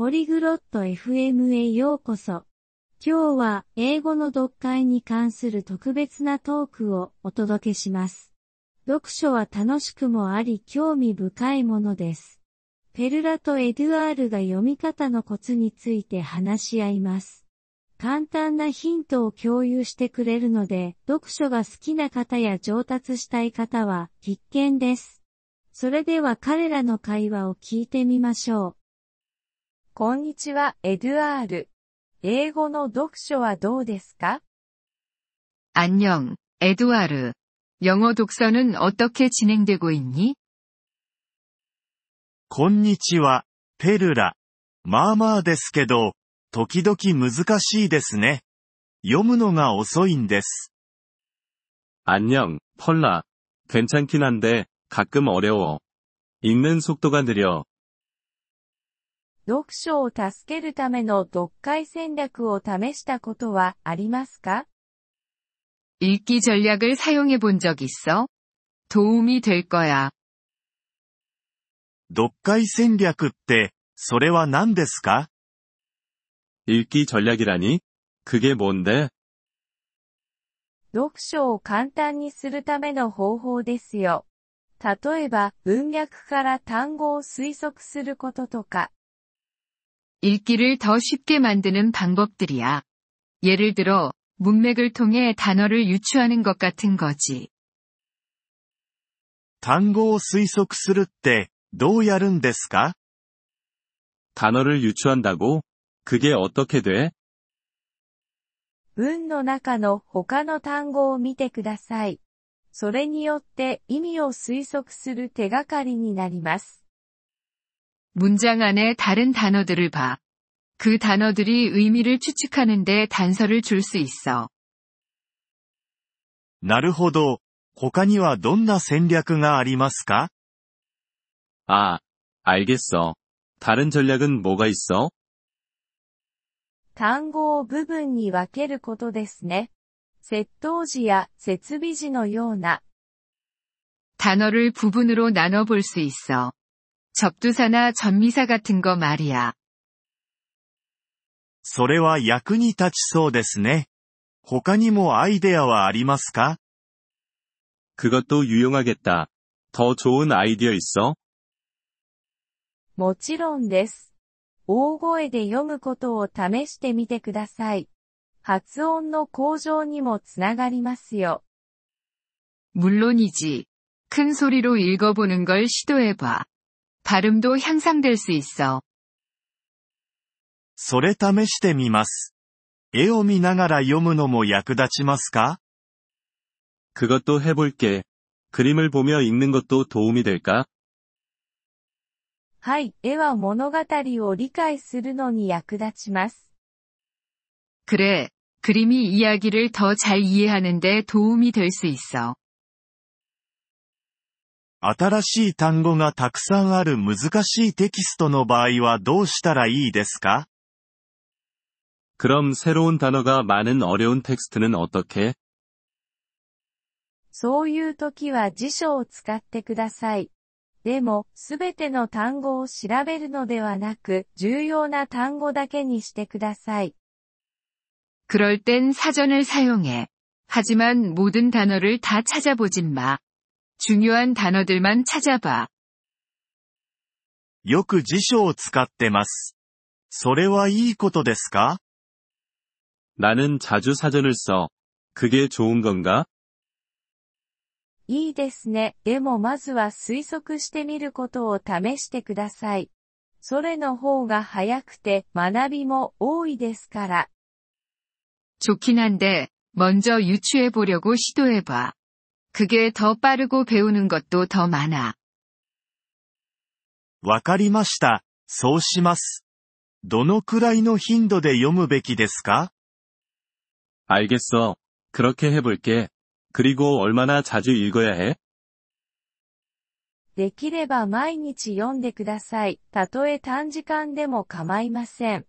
ポリグロット FM へようこそ。今日は英語の読解に関する特別なトークをお届けします。読書は楽しくもあり興味深いものです。ペルラとエドゥアールが読み方のコツについて話し合います。簡単なヒントを共有してくれるので、読書が好きな方や上達したい方は必見です。それでは彼らの会話を聞いてみましょう。こんにちは、エドゥアール。英語の読書はどうですか안녕エドアル。영어독서는어떻게진행되고있니こんにちは、ペルラ。まあまあですけど、時々難しいですね。読むのが遅いんです。안녕펄라괜찮긴한데 가끔 어려워. 읽는 속도가 느려. 読書を助けるための読解戦略を試したことはありますか 읽기 전략을 사용해 본 적 있어? 도움이 될 거야. 読解戦略って、それは何ですか 읽기 전략이라니? 그게 뭔데? 読書を簡単にするための方法ですよ。例えば、文脈から単語を推測することとか。 읽기를더쉽게만드는방법들이야예를들어문맥을통해단어를유추하는것같은거지単語を推測するって、どうやるんですか단어를유추한다고그게어떻게돼文の中の他の単語を見てください。それによって意味を推測する手がかりになります。 문장안에다른단어들을 봐。 그 단어들이의미를추측하는데단서를줄수있어なるほど。他にはどんな戦略がありますかあ、알겠어다른전략은뭐가있어単語を部分に分けることですね。窃盗時や設備時のような。단어를부분으로나눠볼수있어 접두사나전미사같은거말이야それは役に立ちそうですね。他にもアイデアはありますか그것도유용하겠다더좋은아이디어있어もちろんです。大声で読むことを試してみてください。発音の向上にもつながりますよ。물론이지큰소리로읽어보는걸시도해봐 발음도향상될수있어それ試してみます。絵を見ながら読むのも役立ちますか그것도해볼게그림을보며읽는것도도움이될까はい、絵は物語を理解するのに役立ちます。 그래, 그림이 이야기를 더 잘 이해하는 데 도움이 될 수 있어. 新しい単語がたくさんある難しいテキストの場合はどうしたらいいですか 그럼 새로운 단어가 많은 어려운 텍스트는 어떻게? そういう時は辞書を使ってください。でも、すべての単語を調べるのではなく、重要な単語だけにしてください。 그럴 땐 사전을 사용해. 하지만 모든 단어를 다 찾아보진 마. 중요한 단어들만 찾아봐. よく辞書を使ってます。それはいいことですか 나는 자주 사전을 써. 그게 좋은 건가? いいですね。でもまずは推測してみることを試してください。それの方が早くて学びも多いですから。 좋긴 한데, 먼저 유추해보려고 시도해봐. 그게 더 빠르고 배우는 것도 더 많아. わかりました。そうします。どのくらいの頻度で読むべきですか 알겠어. 그렇게 해볼게. 그리고 얼마나 자주 읽어야 해? できれば毎日読んでください。たとえ短時間でも構いません。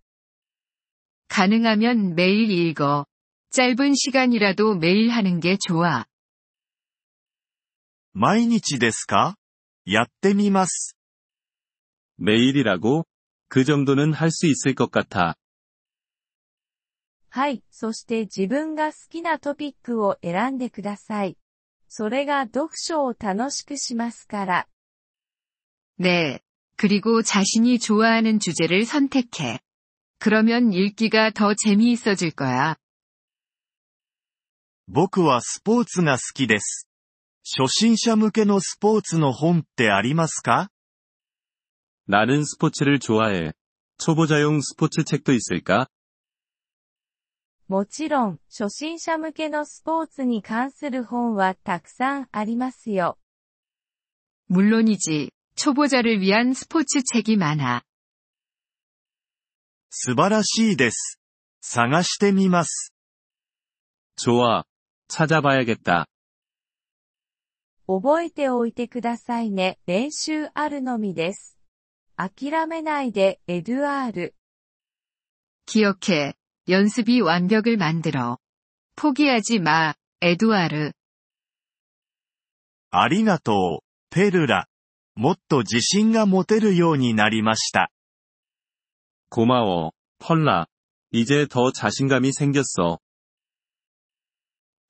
가능하면 매일 읽어. 짧은 시간이라도 매일 하는 게 좋아. 毎日ですかやってみます。 매일이라고? 그 정도는 할 수 있을 것 같아. はい、そして自分が好きなトピックを選んでください。それが読書を楽しくしますから。 네. 그리고 자신이 좋아하는 주제를 선택해. 그러면 읽기가 더 재미있어질 거야. 僕はスポーツが好きです。 初心者向けのスポーツの本ってありますか 나는 스포츠를 좋아해. 초보자용 스포츠 책도 있을까? もちろん、初心者向けのスポーツに関する本はたくさんありますよ。 물론이지. 초보자를 위한 스포츠 책이 많아. 素晴らしいです。探してみます。 좋아. 찾아봐야겠다. 覚えておいてくださいね。練習あるのみです。諦めないで、エドゥアール。 기억해. 연습이 완벽을 만들어. 포기하지 마, 에두아르. ありがとう、ペルラ。もっと自信が持てるようになりました。 고마워, 펄라. 이제 더 자신감이 생겼어.